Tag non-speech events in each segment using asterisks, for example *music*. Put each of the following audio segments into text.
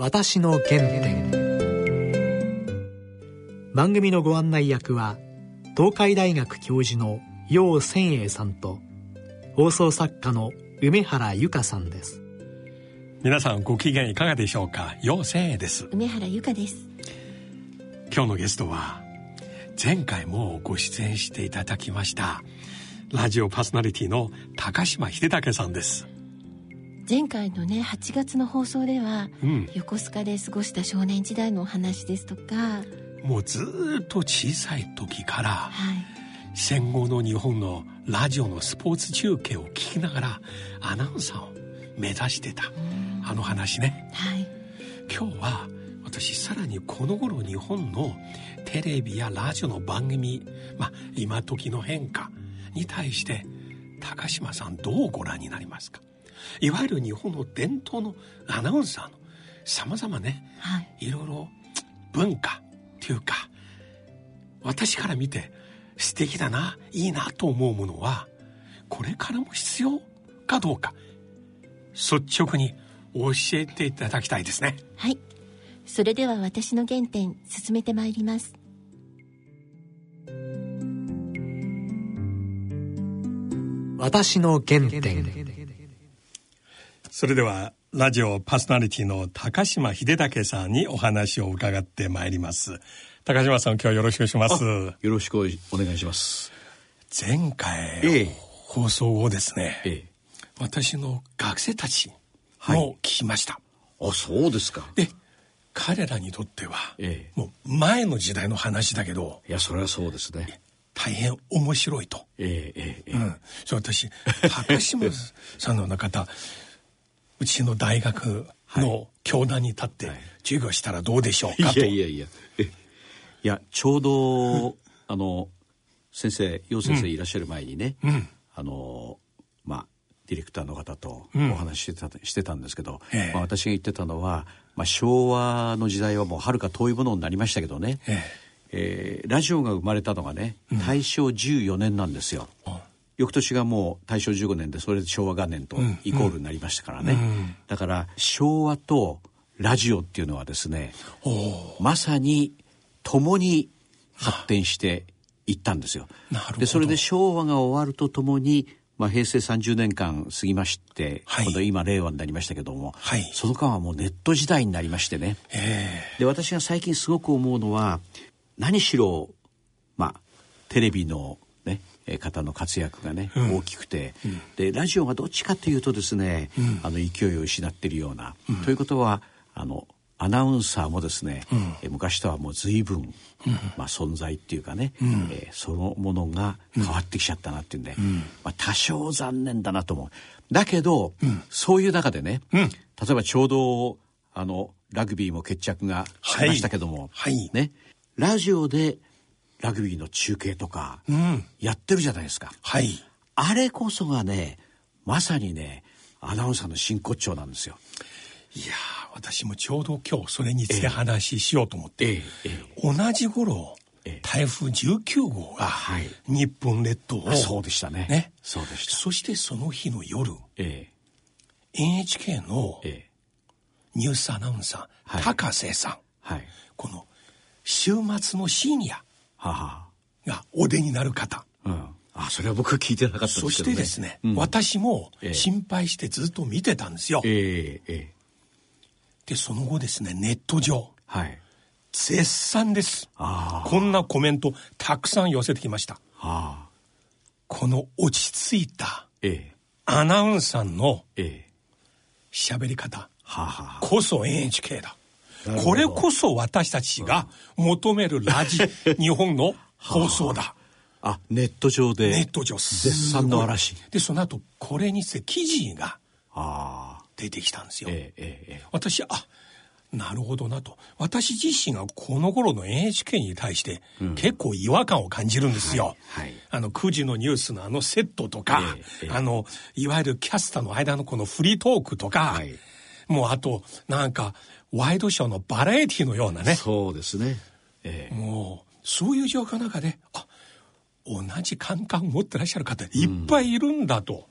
私の原点。番組のご案内役は東海大学教授の楊千栄さんと放送作家の梅原由香さんです。皆さんご機嫌いかがでしょうか？陽千栄です。梅原由香です。今日のゲストは前回もご出演していただきましたラジオパーソナリティの高島秀武さんです前回のね8月の放送では、うん。横須賀で過ごした少年時代のお話ですとかもうずーっと小さい時からはい。戦後の日本のラジオのスポーツ中継を聞きながらアナウンサーを目指してたあの話ね。はい。今日は私さらにこの頃日本のテレビやラジオの番組まあ今時の変化に対して高島さんどうご覧になりますか？いわゆる日本の伝統のアナウンサーのさまざまねはい。いろいろ文化っていうか私から見て素敵だないいなと思うものはこれからも必要かどうか率直に教えていただきたいですね。はい。それでは私の原点進めてまいります。私の原点それではラジオパーソナリティの高島秀武さんにお話を伺ってまいります。高島さん今日はよろしくお願いします。よろしくお願いします。前回、ええ。放送後ですね、ええ。私の学生たちはい。も聞きました、あ、そうですか。で彼らにとっては、ええ。もう前の時代の話だけどいや、それはそうですね。大変面白いと、ええ、ええ、えうん、そう私高島さんのような方うちの大学の教壇に立ってはい。授業したらどうでしょうえ。かと、いやいやいや。えいや、ちょうど、あの、先生、楊先生いらっしゃる前にね、うん。あの、まあ、ディレクターの方とうん。お話ししてた,、してたんですけど、ええ。まあ、私が言ってたのは、まあ、昭和の時代はもうはるか遠いものになりましたけどね、ええ。ーラジオが生まれたのがね大正14年なんですよ、あ翌年がもう大正15年でそれで昭和元年とんイコールになりましたからね、うん。だから昭和とラジオっていうのはですねまさに共に発展していったんですよ。でそれで昭和が終わるとともに、まあ、平成30年間過ぎまして、はい。今度今令和になりましたけども、はい。その間はもうネット時代になりましてね、え。で私が最近すごく思うのは何しろまあテレビの方の活躍がね、大きくて、でラジオがどっちかというとですね、あの勢いを失っているような、ということはあのアナウンサーもですね、えー昔とはもう随分、まあ、存在っていうかね、えーそのものが変わってきちゃったなっていうんで、まあ、多少残念だなと思う。だけど、そういう中でね、例えばちょうどあのラグビーも決着がしましたけども、はい。ね、ラジオでラグビーの中継とかやってるじゃないですか。はいあれこそがね、まさにね、アナウンサーの真骨頂なんですよ。いやー私もちょうど今日それについて話しようと思って、えええ同じ頃ええ台風19号がはい日本列島を、あそうでしたね。ねそうでした。そしてその日の夜え NHK のニュースアナウンサー、はい高瀬さんはい。この週末の深夜。がお出になる方。うん。あ、それは僕は聞いてなかったんですね。そしてですね、うん。私もええ。心配してずっと見てたんですよ、ええええ。でその後ですねネット上。はい。絶賛です。あこんなコメントたくさん寄せてきました。この落ち着いたええ。アナウンサーのええ。喋り方。こそ NHK だこれこそ私たちが求めるラジ *laughs* 日本の放送だ。あ、ネット上で。ネット上絶賛の嵐。でその後これについて記事が。出てきたんですよ、えええ私あなるほどなと。私自身がこの頃の NHK に対して結構違和感を感じるんですよ、はいはい。あの9時のニュースのあのセットとか、え。あのいわゆるキャスターの間のこのフリートークとか、はい。もうあとなんかワイドショーのバラエティのようなね。そうですね。ええ。もうそういう状況の中であ同じ感覚を持ってらっしゃる方いっぱいいるんだと、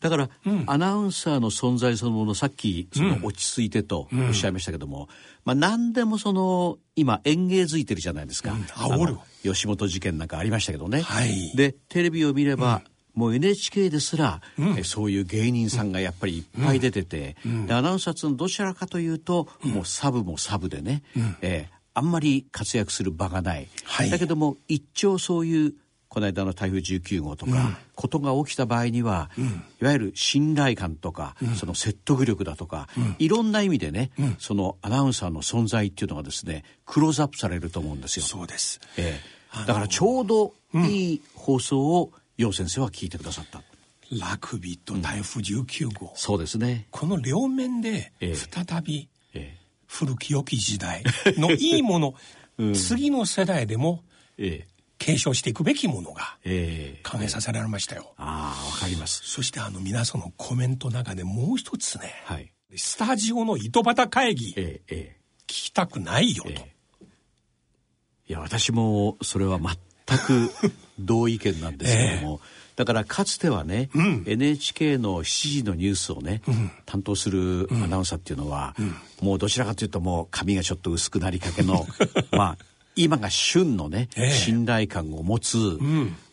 だから、アナウンサーの存在そのものさっきその落ち着いてとおっしゃいましたけども、まあ何でもその今演芸づいてるじゃないですか、煽る。あの吉本事件なんかありましたけどね、はい。でテレビを見れば、もう NHK ですら、えそういう芸人さんがやっぱりいっぱい出てて、でアナウンサーのはどちらかというと、もうサブもサブでね、えーあんまり活躍する場がない、はい。だけども一丁そういうこの間の台風19号とか、ことが起きた場合には、いわゆる信頼感とか、その説得力だとか、いろんな意味でね、そのアナウンサーの存在っていうのがですねクローズアップされると思うんですよ。そうです。ええ。だからちょうどいい放送を楊先生は聞いてくださった。ラグビーと台風19号、そうですね。この両面でええ再びえ古き良き時代のいいもの、*laughs* 次の世代でもええ継承していくべきものがええ考えさせられましたよ。ああわかります。そしてあの皆さんのコメントの中でもう一つね、はい。スタジオの糸端会議聞ええええきたくないよと。えいや私もそれは全く同意見なんですけども、だからかつてはね、NHK の7時のニュースをね、担当するアナウンサーっていうのは、もうどちらかというともう髪がちょっと薄くなりかけの *laughs* まあ今が旬のね、ええ。信頼感を持つ、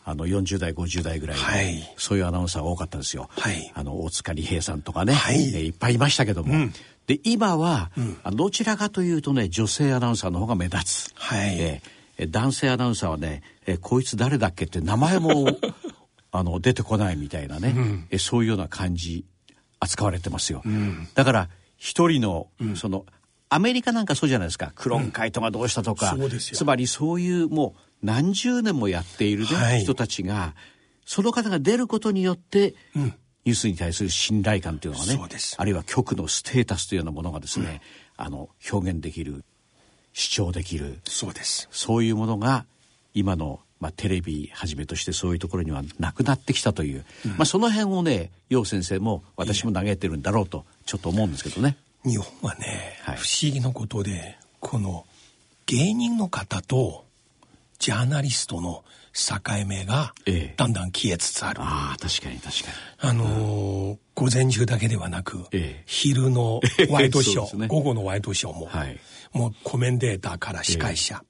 あの40代50代ぐらいの、はい。そういうアナウンサーが多かったんですよ。はい。あの大塚理平さんとかね、はい。えーいっぱいいましたけども、で今は、あどちらかというとね女性アナウンサーの方が目立つ。はい。えーえ男性アナウンサーはね、えーこいつ誰だっけって名前も *laughs* あの出てこないみたいなね、えそういうような感じ扱われてますよ。だから一人の、そのアメリカなんかそうじゃないですか。クロンカイトがどうしたとか、つまりそういうもう何十年もやっている、ねはい。人たちがその方が出ることによって、ニュースに対する信頼感というのがねあるいは局のステータスというようなものがですね、あの表現できる主張できる。そうです。そういうものが今の、まあ、テレビはじめとしてそういうところにはなくなってきたという、まあ、その辺をね楊先生も私も嘆いてるんだろうとちょっと思うんですけどね。日本はね、はい。不思議なことでこの芸人の方とジャーナリストの境目がええ。だんだん消えつつある。ああ確かに確かあのー午前中だけではなく、ええ。昼のワイドショー、*laughs* ね。午後のワイドショーも、はいもうコメンテーターから司会者、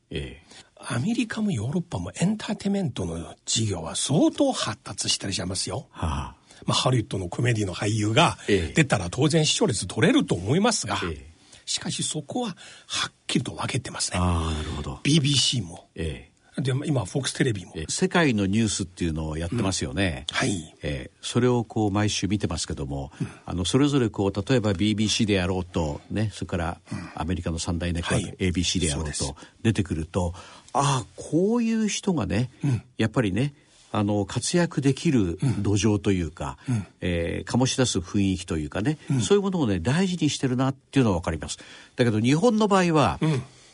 アメリカもヨーロッパもエンターテインメントの事業は相当発達してらっしゃいますよ。えはあまあ、ハリウッドのコメディの俳優がええ出たら当然視聴率取れると思いますが、ええしかしそこははっきりと分けてますね。ああなるほど。BBC も。えで、今、フォックステレビも。世界のニュースっていうのをやってますよね。はい。えーそれをこう毎週見てますけども、あのそれぞれこう例えば BBC であろうとねそれからアメリカの三大ネットワーク、はい。ABC であろうと出てくるとああこういう人がね、やっぱりねあの活躍できる土壌というか、えー醸し出す雰囲気というかね、そういうものをね大事にしてるなっていうのは分かります。だけど日本の場合は、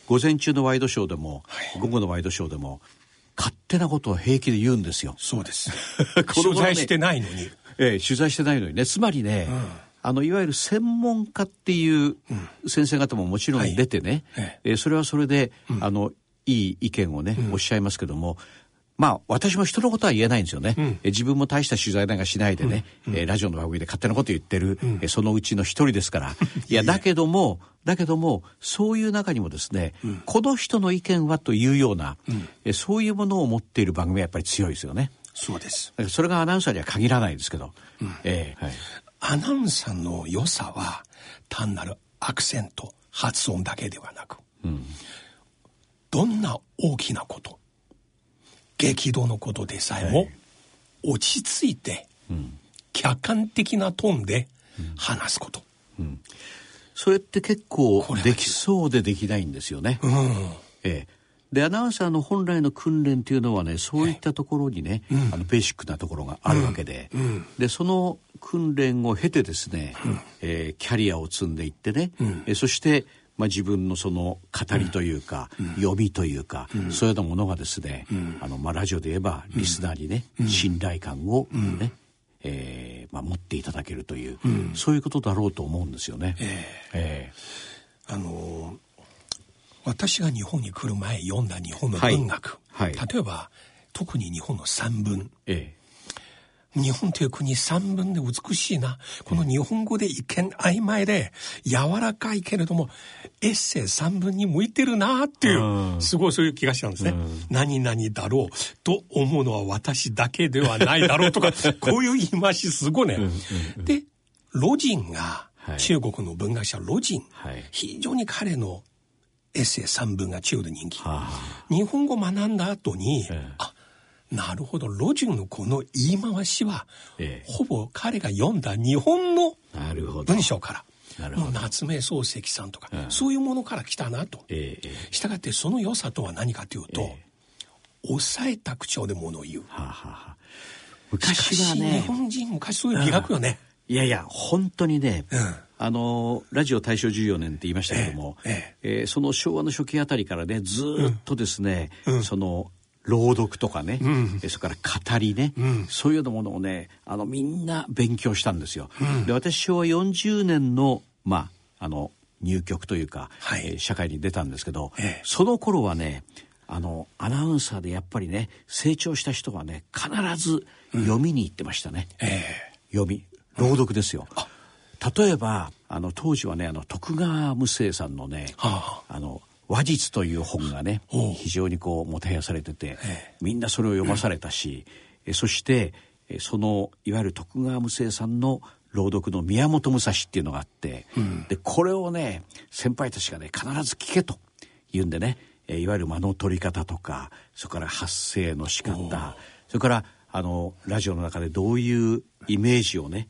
午前中のワイドショーでも、午後のワイドショーでも勝手なことを平気で言うんですよ。そうです。*laughs* 取材してないのに。ええ取材してないのにね。つまりね、あのいわゆる専門家っていう先生方ももちろん出てね、ええ。ーそれはそれで、あのいい意見をね、おっしゃいますけどもまあ私も人のことは言えないんですよね、えー自分も大した取材なんかしないでね、えーラジオの番組で勝手なこと言ってる、えーそのうちの一人ですから。*laughs* いやだけどもだけどもそういう中にもですね、この人の意見はというような、えーそういうものを持っている番組はやっぱり強いですよね。そうです。それがアナウンサーには限らないですけど、ええはい、アナウンサーの良さは単なるアクセント発音だけではなく、どんな大きなこと激動のことでさえも、落ち着いて、客観的なトーンで話すこと、それって結構できそうでできないんですよね。ええ。でアナウンサーの本来の訓練というのはねそういったところにね、あのベーシックなところがあるわけで、でその訓練を経てですね、えーキャリアを積んでいってね、えーそして、まあ、自分のその語りというか、読みというか、そういうようなものがですね、あのまあ、ラジオで言えばリスナーにね、信頼感をね、えーまあ、持っていただけるという、そういうことだろうと思うんですよね。えあのー私が日本に来る前読んだ日本の文学、例えば特に日本の散文。ええ日本という国三分で美しいな。この日本語で一見曖昧で柔らかいけれども、エッセイ三分に向いてるなっていう、すごいそういう気がしたんですね。何々だろうと思うのは私だけではないだろうとか、*laughs* こういう言い回しすごいね。で、ロジンが、はい中国の文学者ロジン、はい非常に彼のエッセイ三文が中国で人気。は日本語学んだ後に、ええあなるほど。ロジンのこの言い回しは、ええ。ほぼ彼が読んだ日本の。文章から夏目漱石さんとか、ええそういうものから来たなと。ええええ。したがってその良さとは何かというと、え抑えた口調でものを言う。はあ、はあ昔はね日本人昔そういう美学よね。いやいや本当にね、うん。あのラジオ大正14年って言いましたけども、ええーその昭和の初期あたりからねずーっとですね、うん。その朗読とかね、ん。えーそれから語りね、ん。そういうようなものをねあのみんな勉強したんですよ。で私昭和40年のまああの入局というか、はい。えー社会に出たんですけど、ええ。その頃はねあのアナウンサーでやっぱりね成長した人はね必ず読みに行ってましたね。え読み朗読ですよ。例えばあの当時はねあの徳川無生さんのね、はあの話術という本がね非常にこうもてはやされてて、えみんなそれを読まされたし、えそしてえそのいわゆる徳川無生さんの朗読の宮本武蔵っていうのがあって、でこれをね先輩たちがね必ず聞けと言うんでね、えいわゆる間の取り方とかそれから発声の仕方それからあのラジオの中でどういうイメージをね、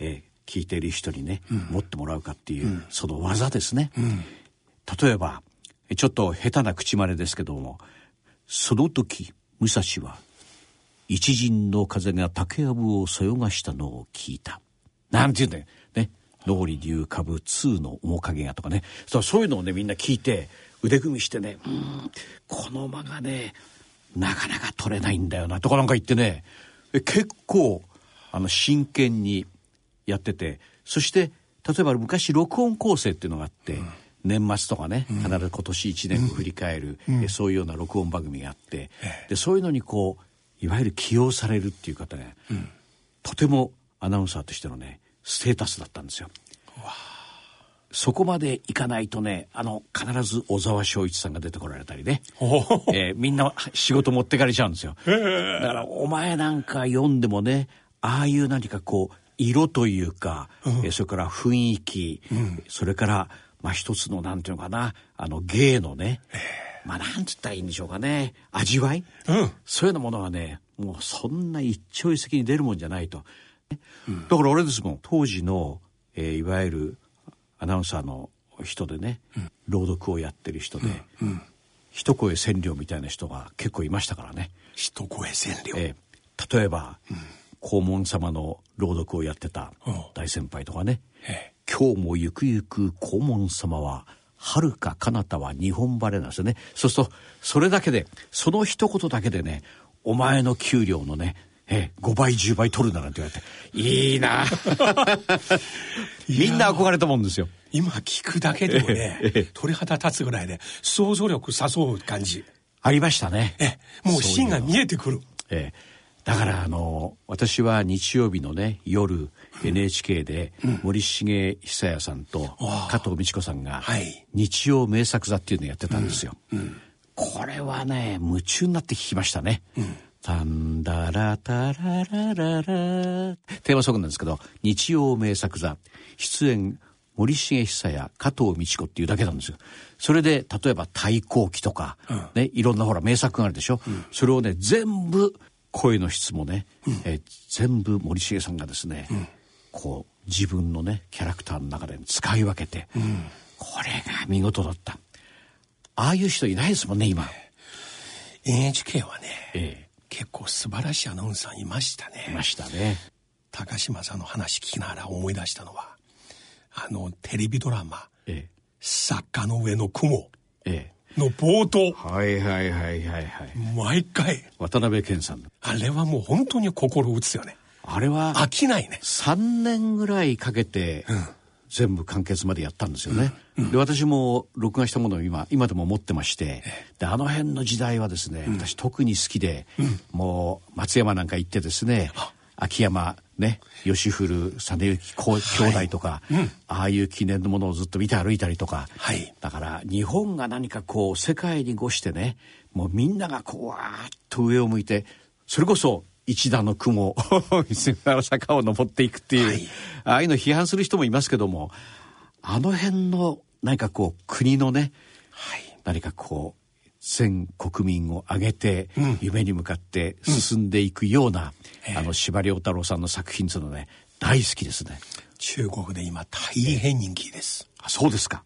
えー聞いている人にね、持ってもらうかっていう、その技ですね。例えばちょっと下手な口真似ですけどもその時武蔵は一陣の風が竹やぶをそよがしたのを聞いた。なんて言うんだよ。ね。脳裏流かぶ2の面影がとかね。そういうのをね、みんな聞いて、腕組みしてね、うん、この間がね、なかなか取れないんだよな、とかなんか言ってね、結構、あの、真剣にやってて、そして、例えば昔録音構成っていうのがあって、年末とかね、必ず今年1年を振り返る、えそういうような録音番組があって、でそういうのにこういわゆる起用されるっていう方ね、とてもアナウンサーとしてのねステータスだったんですよ。そこまでいかないとねあの必ず小沢昭一さんが出てこられたりね、えーみんな仕事持ってかれちゃうんですよ。だからお前なんか読んでもねああいう何かこう色というか、えーそれから雰囲気、それからまあ一つのなんていうのかなあの芸のね、まあなんつったらいいんでしょうかね味わい、うん。そういうようなものはねもうそんな一朝一夕に出るもんじゃないと、だから俺ですもん当時の、えーいわゆるアナウンサーの人でね、朗読をやってる人で、一声千両みたいな人が結構いましたからね、一声千両。えー例えば、黄門様の朗読をやってたうん。大先輩とかね、え今日もゆくゆく黄門様は遥か彼方は日本晴れなんですよね。そうするとそれだけでその一言だけでねお前の給料のねえ5倍10倍取るんだなんて言われて。いいな。*laughs* みんな憧れたもんですよ。今聞くだけでもね、鳥肌立つぐらいで想像力誘う感じ。ありましたね。え、もう芯が見えてくる。ええ。だからあの私は日曜日のね夜 NHK で森重久彌さんと加藤美智子さんがはい。日曜名作座っていうのをやってたんですよ。これはね夢中になって聞きましたね。タンダラタララララ。テーマソングなんですけど日曜名作座。出演森重久彌加藤美智子っていうだけなんですよ。それで例えば太閤記とか、ねいろんなほら名作があるでしょ。それをね全部声の質もね、えー全部森重さんがですね、こう自分のねキャラクターの中で使い分けて、これが見事だった。ああいう人いないですもんね今。NHK はね、え結構素晴らしいアナウンサーいましたえいね。ましたね。高島さんの話聞きながら思い出したのは、あのテレビドラマ、え坂の上の雲ええの冒頭、えはいはいはいはいはい。毎回、渡辺謙さん。あれはもう本当に心打つよね。あれは飽きないね。3年ぐらいかけて全部完結までやったんですよね。で私も録画したものを今今でも持ってましてであの辺の時代はですね私特に好きで、もう松山なんか行ってですね秋山ね吉古実幸兄弟とか、ああいう記念のものをずっと見て歩いたりとか、はい。だから日本が何かこう世界に越してねもうみんながこうわーっと上を向いてそれこそ一段の雲。を見つめながら坂を登っていくっていう、はい。ああいうの批判する人もいますけどもあの辺の何かこう国のねはい。何かこう全国民を挙げて夢に向かって進んでいくような、あの司馬遼太郎さんの作品というのね大好きですね。中国で今大変人気です。あそうですか。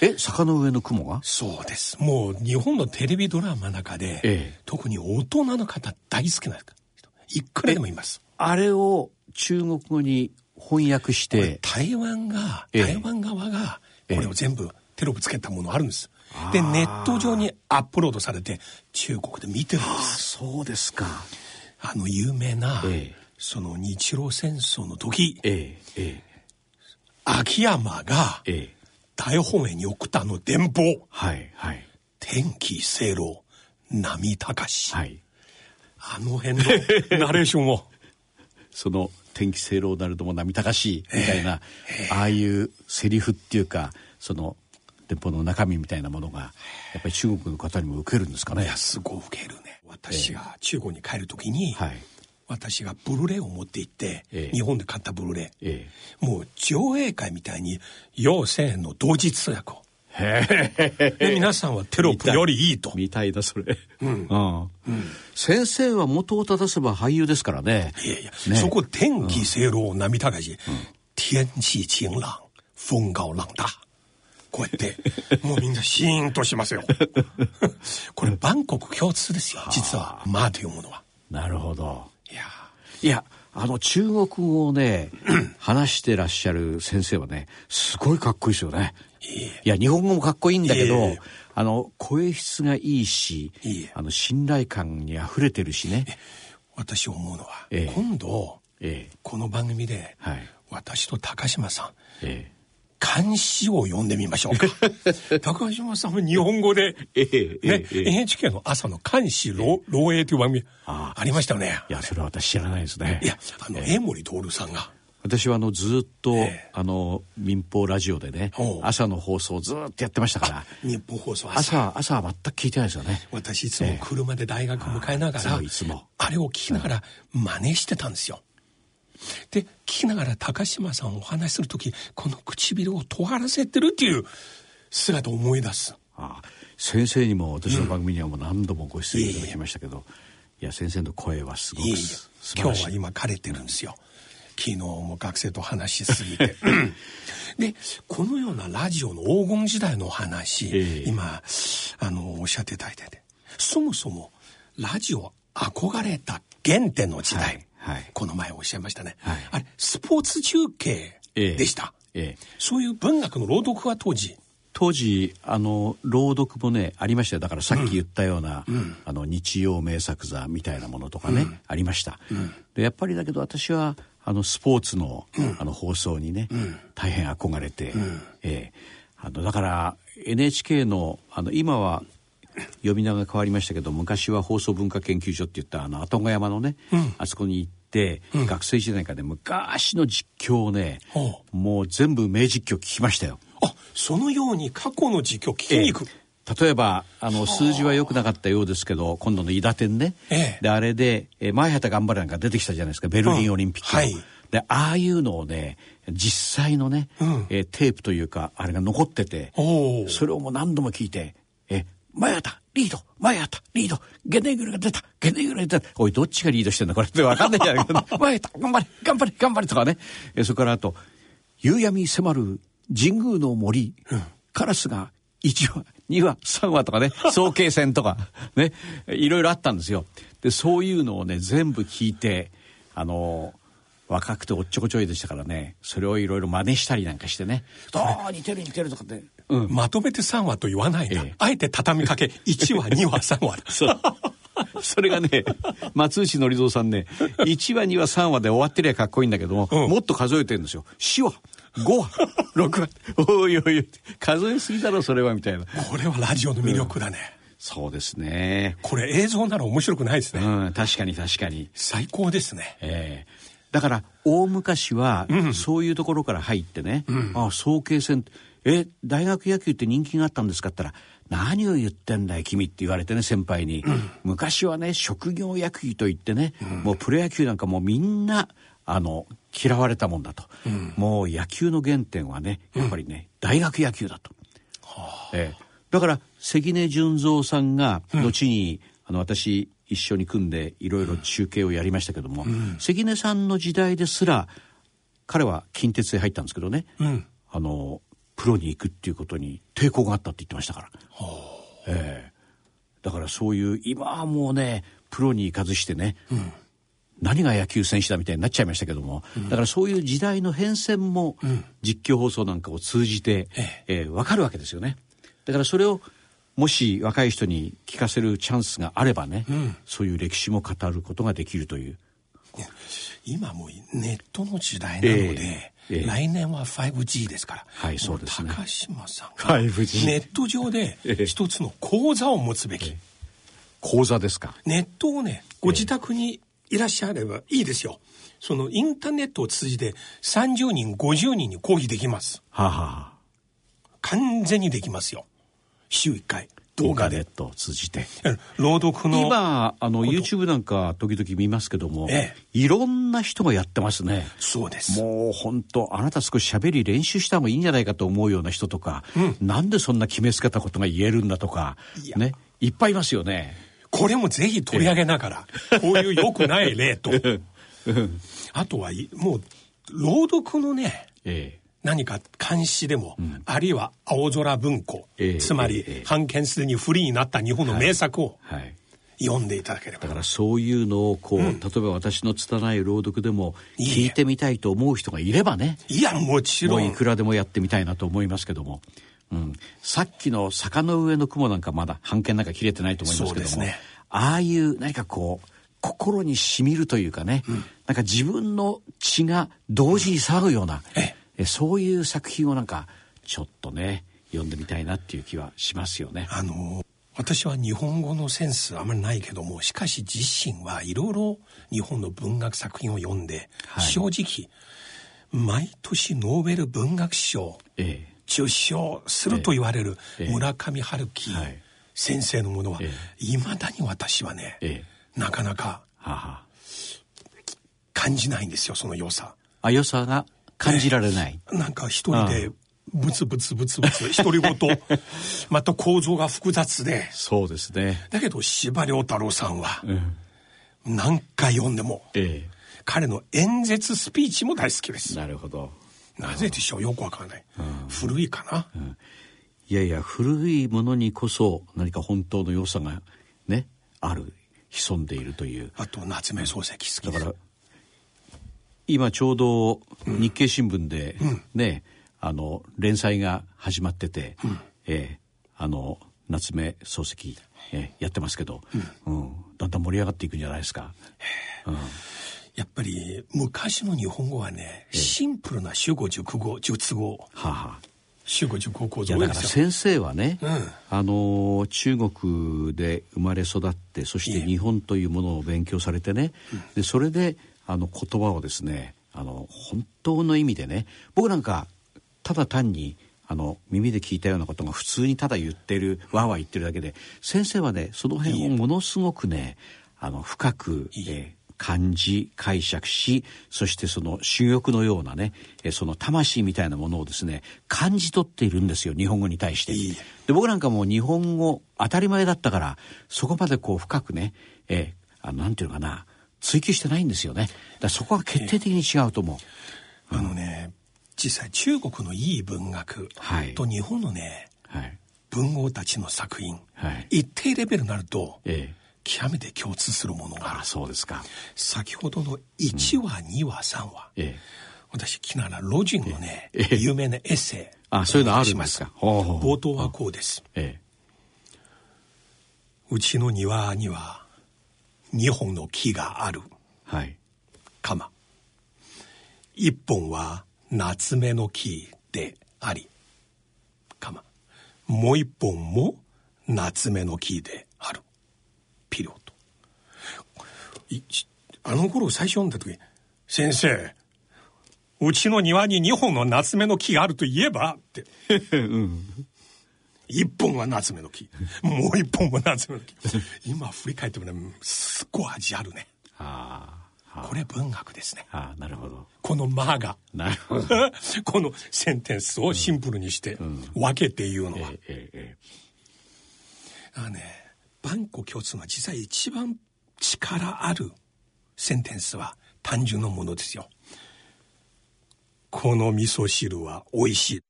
え坂の上の雲がそうです。もう日本のテレビドラマの中で、ええ。特に大人の方大好きな人いくらでもいます。あれを中国語に翻訳して。台湾が、ええ。台湾側がええ。これを全部テロップつけたものあるんです、でネット上にアップロードされて中国で見てるんであすそうですか。あの有名な、ええ。その日露戦争の時えええ秋山がええ。え大本営に送ったあの電報。はいはい。天気清朗波高し、はいあの辺のナレーションを。その天気清朗なるとも波高しみたいな、ああいうセリフっていうかその電報の中身みたいなものがやっぱり中国の方にも受けるんですかね。いやすごい受けるね。私が中国に帰る時に、はい。私がブルーレイを持って行って、ええ。日本で買ったブルーレイ、えもう上映会みたいに要請の同時通訳をえで皆さんはテロップよりいいと。みたいだそれ、うん。先生は元を正せば俳優ですからね。いやいや、ね。そこ天気清朗波高し、天气晴朗風高浪大こうやって *laughs* もうみんなシーンとしますよ。これバンコク共通ですよ実は「まあ」というものは。なるほど。いや。いやあの中国語をね話してらっしゃる先生はねすごいかっこいいですよねいや日本語もかっこいいんだけど、あの声質がいいしあの信頼感にあふれてるしね。私思うのは、ええ。今度ええ。この番組で、はい。私と高島さんえ漢詩を読んでみましょうか。*laughs* 高島さんは日本語で、えええねええ。NHK の朝の漢詩漏漏洩という番組ああ。りましたよね。いやそれは私知らないですね。いやあの江森徹さんが私はあのずっと、ええ。あの民放ラジオでね朝の放送をずっとやってましたから日本放送朝朝朝は全く聞いてないですよね。私いつも車で大学迎えながら、あそういつも。あれを聞きながら真似してたんですよ。で聞きながら高島さんお話しする時この唇を尖らせてるっていう姿を思い出す。ああ先生にも私の番組にはもう何度もご出演いただきましたけど、いや先生の声はすごくいえい。今日は今枯れてるんですよ。昨日も学生と話しすぎて。*laughs* でこのようなラジオの黄金時代のお話、ええ。今あのおっしゃっていただいててそもそもラジオ憧れた原点の時代、はいはい。この前おっしゃいましたね、はい。あれスポーツ中継ええ。でした、ええ。そういう文学の朗読は当時？当時あの朗読もねありましたよ。だからさっき言ったような、あの日曜名作座みたいなものとかね、ありました、でやっぱりだけど私はあのスポーツの,、あの放送にね、大変憧れて、ええ。あのだから NHK のあの今は呼び名が変わりましたけど昔は放送文化研究所って言ったあの愛宕山のね、あそこに行って、学生時代からね昔の実況をね、ほもう全部名実況聞きましたよ。あそのように過去の実況を聞きに行く、例えばあの数字は良くなかったようですけど今度の伊達天ね、ええ。であれで「えー前畑頑張れ」なんか出てきたじゃないですかベルリンオリンピックの、うんはい。でああいうのをね実際のね、うん。えーテープというかあれが残っててそれをもう何度も聞いて「え前畑リード前畑リードゲネグルが出たゲネグルが出た。おいどっちがリードしてんだこれ」って分かんないじゃないか。*laughs* 前畑頑張れ頑張れ頑張れ」とかね、えーそれからあと「夕闇迫る神宮の森、カラスが1話2話3話とかね *laughs* 早慶戦とかねいろいろあったんですよ。でそういうのをね全部聞いてあの若くておっちょこちょいでしたからねそれをいろいろ真似したりなんかしてね「ああ似てる似てる」とかって。うん。まとめて3話と言わないな、ええ。あえて畳みかけ *laughs* 1話2話3話。そう。それがね松内則蔵さんね1話2話3話で終わってりゃかっこいいんだけども、うん。もっと数えてるんですよ。4話5話6話おいおい数えすぎだろそれはみたいな。これはラジオの魅力だね、そうですね。これ映像なら面白くないですね。うん、確かに確かに。最高ですね。ええ。だから、大昔は、そういうところから入ってね、あ早慶戦、え、大学野球って人気があったんですかって言ったら、何を言ってんだよ、君って言われてね、先輩に。昔はね、職業野球と言ってね、もうプロ野球なんかもうみんな、あの、嫌われたもんだと。もう野球の原点はね、やっぱりね、大学野球だと。ええ。だから関根純三さんが後に、あの私一緒に組んでいろいろ中継をやりましたけども、関根さんの時代ですら彼は近鉄へ入ったんですけどね、うん。あのプロに行くっていうことに抵抗があったって言ってましたから、ええ。だからそういう今はもうねプロに行かずしてね、何が野球選手だみたいになっちゃいましたけども、だからそういう時代の変遷も実況放送なんかを通じて、ええ。ーわかるわけですよね。だからそれをもし若い人に聞かせるチャンスがあればね、そういう歴史も語ることができるという。今もうネットの時代なので、ええええ。来年は 5G ですから、はいそうですね。高島さんが 5G ネット上でええ。一つの講座を持つべき、講座ですか。ネットをねご自宅にいらっしゃればいいですよ。そのインターネットを通じて30人50人に講義できます。はあ、は。あ、完全にできますよ。週1回。動画で。インターネットを通じて。朗読の。今あの YouTube なんか時々見ますけども、ええ。いろんな人がやってますね。そうです。もう本当あなた少し喋り練習した方がいいんじゃないかと思うような人とか、なんでそんな決めつけたことが言えるんだとかね。いっぱいいますよね。これもぜひ取り上げながら、こういう良くない例と。あとはいもう朗読のねえ何か監視でも、あるいは青空文庫、ええつまり、ええ。ええ版権すでにフリーになった日本の名作をえはい。読んでいただければ、だからそういうのをこう、例えば私の拙い朗読でも聞いてみたいと思う人がいればね。いやもちろん。いくらでもやってみたいなと思いますけども、うん、さっきの坂の上の雲なんかまだ版権なんか切れてないと思いますけども、ね。ああいう何かこう心にしみるというかね、なんか自分の血が同時に騒ぐようなええ。そういう作品をなんかちょっとね読んでみたいなっていう気はしますよね。あの私は日本語のセンスあまりないけどもしかし自身はいろいろ日本の文学作品を読んで、はい。正直毎年ノーベル文学賞ええ受賞すると言われるええ。村上春樹はい。先生のものはえいまだに私はねええ。なかなか感じないんですよその良さ。あ良さが感じられない。なんか一人でブツブツブツブツ独り言。*laughs* また構造が複雑で。そうですね。だけど司馬遼太郎さんは何回読んでもえ彼の演説スピーチも大好きでえす。なるほど。なぜでしょう？よくわからない。古いかな？いやいや古いものにこそ何か本当の良さがねある潜んでいるという。あと夏目漱石好きだから今ちょうど日経新聞でね、あの連載が始まってて、えーあの夏目漱石、えーやってますけど、うん。だんだん盛り上がっていくんじゃないですか。やっぱり昔の日本語はねシンプルな主語熟語述語。はあ、はあ。主語熟語構いやだから先生はね、うん。あの中国で生まれ育ってそして日本というものを勉強されてね、でそれであの言葉をですねあの本当の意味でね僕なんかただ単にあの耳で聞いたようなことが普通にただ言ってるわーわー言ってるだけで先生はねその辺をものすごくねあの深く、え。ー感じ解釈しそしてその主欲のようなねえーその魂みたいなものをですね感じ取っているんですよ日本語に対して。で僕なんかもう日本語当たり前だったからそこまでこう深くね、えーあのなんていうのかな追求してないんですよね。だからそこは決定的に違うと思う。あのね実際中国のいい文学はいと日本のねはい。文豪たちの作品はい。一定レベルになるとええ極めて共通するものがある。あそうですか。先ほどの1話、2話3話。ええ。私昨日ロジンのねええ。有名なエッセイ。あそういうのあるんですか。冒頭はこうです。えうちの庭には2本の木がある。えはい。かま1本は夏目の木でありかまもう1本も夏目の木であるピリオドいあの頃最初読んだ時先生うちの庭に2本の夏目の木があると言えばって、一本は夏目の木。もう一本も夏目の木。今振り返ってもねすっごい味あるね。ああ。これ文学ですね。ああなるほど。この間が。なるほど。*laughs* このセンテンスをシンプルにして分けて言うのは、えええあのね万古共通の実際一番力あるセンテンスは単純なものですよ。この味噌汁は美味しい。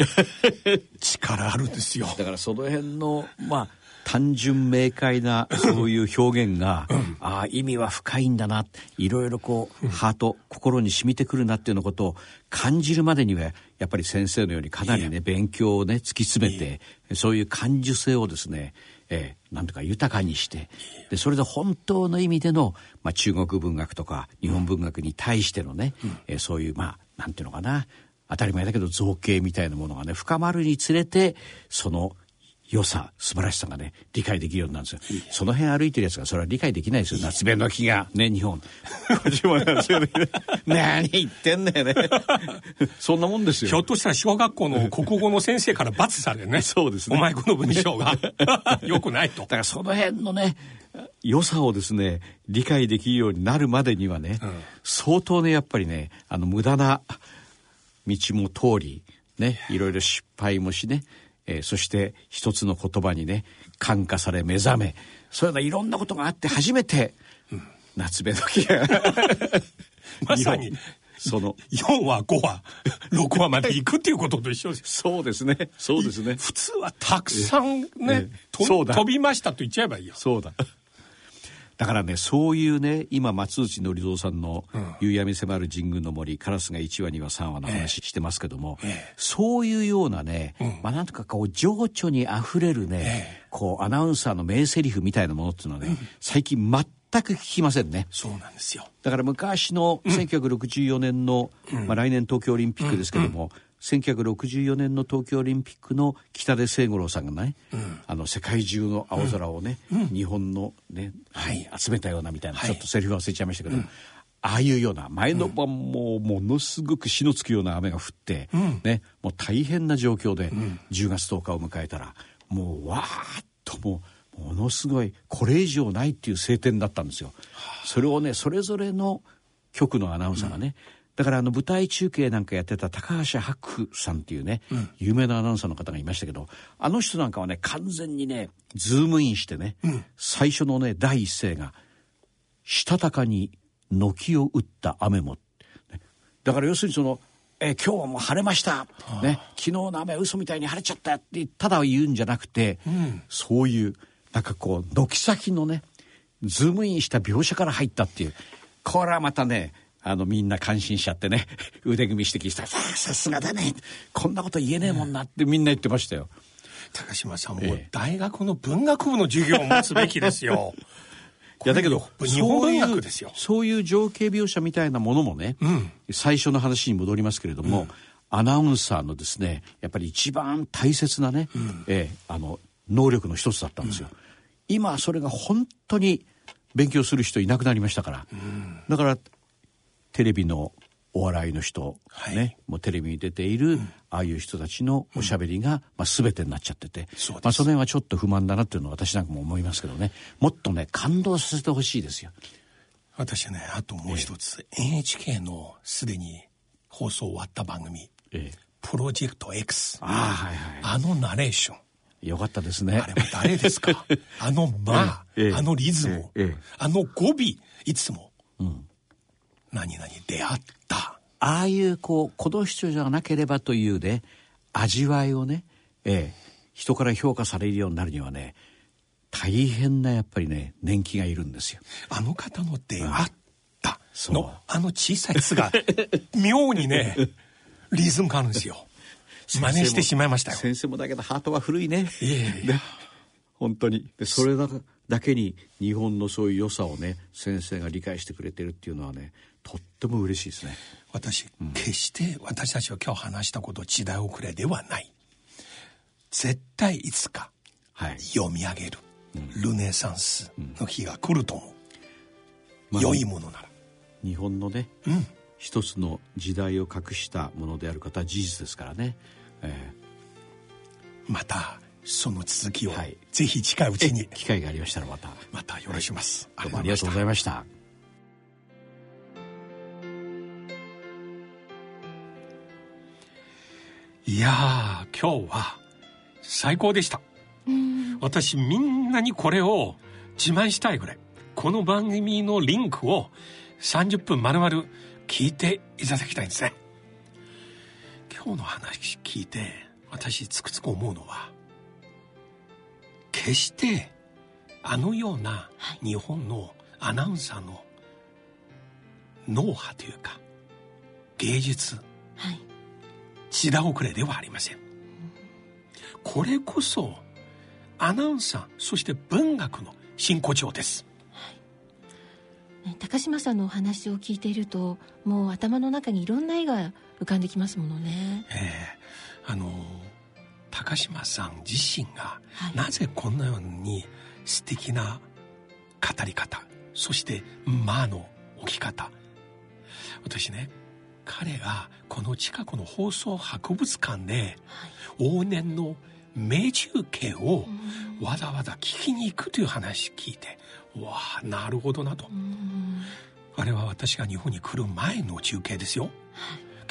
*laughs* 力あるんですよ。だからその辺のまあ単純明快なそういう表現が、ああ意味は深いんだないろいろこう、ハート心に染みてくるなっていうようなことを感じるまでにはやっぱり先生のようにかなりね勉強をね突き詰めてそういう感受性をですねえー、なんとか豊かにしてでそれで本当の意味での、まあ、中国文学とか日本文学に対してのね、うん、えー、そういうまあなんていうのかな当たり前だけど造形みたいなものがね深まるにつれてその良さ素晴らしさがね理解できるようになるんですよ。その辺歩いてるやつがそれは理解できないですよ。夏目の木がね日本。*laughs* 何言ってんだよね。*laughs* そんなもんですよ。ひょっとしたら小学校の国語の先生から罰されるね。そうですね。お前この文章が。*laughs* よくないと。だからその辺のね良さをですね理解できるようになるまでにはね、うん、相当ねやっぱりねあの無駄な道も通りねいろいろ失敗もしねえー、そして一つの言葉にね感化され目覚めそういうようないろんなことがあって初めて、うん、夏目時が *laughs* まさに。その。4話5話6話まで行くっていうことと一緒です。そうですね。そうですね。普通はたくさんね、飛びましたと言っちゃえばいいよ。そうだだからねそういうね今松内則蔵さんの「夕闇迫る神宮の森カラスが1話2話3話」の話してますけども、ええ、そういうようなね、うん、まあなんとかこう情緒にあふれるね、え、こうアナウンサーの名台詞みたいなものっていうのはね、うん、最近全く聞きませんね。そうなんですよ。だから昔の1964年の、うん、まあ、来年東京オリンピックですけども、1964年の東京オリンピックの北出清五郎さんがね、うん、あの世界中の青空をね、うん、日本のね、はい、集めたようなみたいな、はい、ちょっとセリフ忘れちゃいましたけど、うん、ああいうような前の晩もものすごく死のつくような雨が降って、ね、もう大変な状況で10月10日を迎えたらもうわーっともうものすごいこれ以上ないっていう晴天だったんですよ。それをねそれぞれの局のアナウンサーがね、だからあの舞台中継なんかやってた高橋白さんっていうね、うん、有名なアナウンサーの方がいましたけどあの人なんかはね完全にねズームインしてね、うん、最初のね第一声が「したたかに軒を打った雨も」だから要するにその「え今日はもう晴れました」ね「昨日の雨は嘘みたいに晴れちゃった」ってただ言うんじゃなくて、うん、そういうなんかこう軒先のねズームインした描写から入ったっていう。これはまたねあのみんな感心しちゃってね。*laughs* 腕組みしてきた。ら *laughs*「さすがだね。こんなこと言えねえもんな」ってみんな言ってましたよ。高嶋さんも大学の文学部の授業を持つべきですよ。*laughs* いやだけど日本文学ですよ。そういう情景描写みたいなものもね、うん、最初の話に戻りますけれども、うん、アナウンサーのですねやっぱり一番大切なね、うん、えー、あの能力の一つだったんですよ。今それが本当に勉強する人いなくなりましたから、だからテレビのお笑いの人、はい、ね、もうテレビに出ている、うん、ああいう人たちのおしゃべりが、うん、まあ、全てになっちゃってて、そまあ、その辺はちょっと不満だなっていうのは私なんかも思いますけどね。もっとね感動させてほしいですよ。私はねあともう一つ、ええ、NHK のすでに放送終わった番組「ええ、プロジェクト X」あ,、はいはい、あのナレーション。よかったですね。あれは誰ですか？*laughs* あの間、ええ、あのリズム、え、あの語尾、いつも、うん、何々出会ったああいうこうこの人じゃなければというね味わいをね、ええ、人から評価されるようになるにはね大変なやっぱりね年季がいるんですよ。あの方の出会ったの、あの小さい「つ」が妙にねリズムがあるんですよ。真似してしまいましたよ。先生もだけどハートは古いね。いえいえ。本当にでそれだだけに日本のそういう良さをね先生が理解してくれてるっていうのはねとっても嬉しいですね。私、うん、決して私たちは今日話したこと時代遅れではない。絶対いつかはい。読み上げる、ルネサンスの日が来ると思う、まあ良いものなら。日本のね、うん。一つの時代を隠したものであることは事実ですからね、えまたその続きを、はい。ぜひ近いうーちに。機会がありましたらまた。またよろしくます、どうもありがとうございましたいやー今日は最高でした。私みんなにこれを自慢したいぐらいこの番組のリンクを30分まるまる聞いていただきたいんですね。今日の話聞いて私つくづく思うのは決してあのようなはい。日本のアナウンサーの脳波というか芸術。はい時代遅れではありません。これこそアナウンサーそして文学の真骨頂です。ね高島さんのお話を聞いているともう頭の中にいろんな絵が浮かんできますものね。ええ。あの高島さん自身がはい。なぜこんなように素敵な語り方そして間の置き方。私ね彼がこの近くの放送博物館で往年の名中継をわざわざ聞きに行くという話聞いてわあなるほどなと。うん。あれは私が日本に来る前の中継ですよ。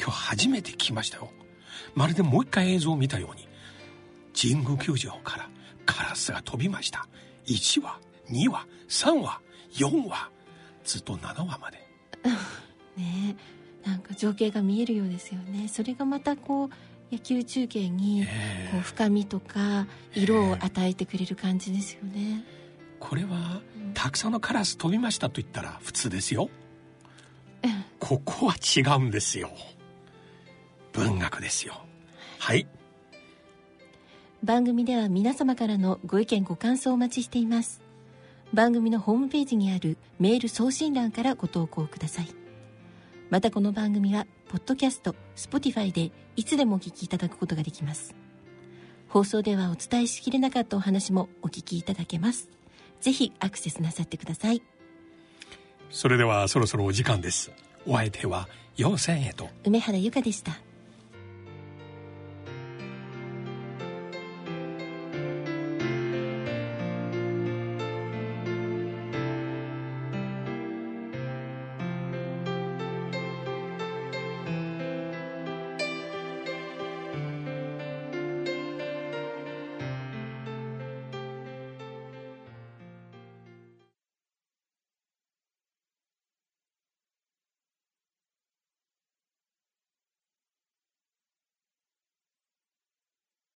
今日初めて聞きましたよ。まるでもう一回映像を見たように神宮球場からカラスが飛びました。1話2話3話4話ずっと7話まで。*laughs* ねなんか情景が見えるようですよね。それがまたこう野球中継にええ。こう深みとか色を与えてくれる感じですよね。これはたくさんのカラス飛びましたと言ったら普通ですよ。ここは違うんですよ。文学ですよ。はい。番組では皆様からのご意見ご感想をお待ちしています。番組のホームページにあるメール送信欄からご投稿くださいまたこの番組はポッドキャスト Spotify でいつでもお聞きいただくことができます。放送ではお伝えしきれなかったお話もお聞きいただけます。ぜひアクセスなさってください。それではそろそろお時間です。お相手は陽千へと。梅原由香でした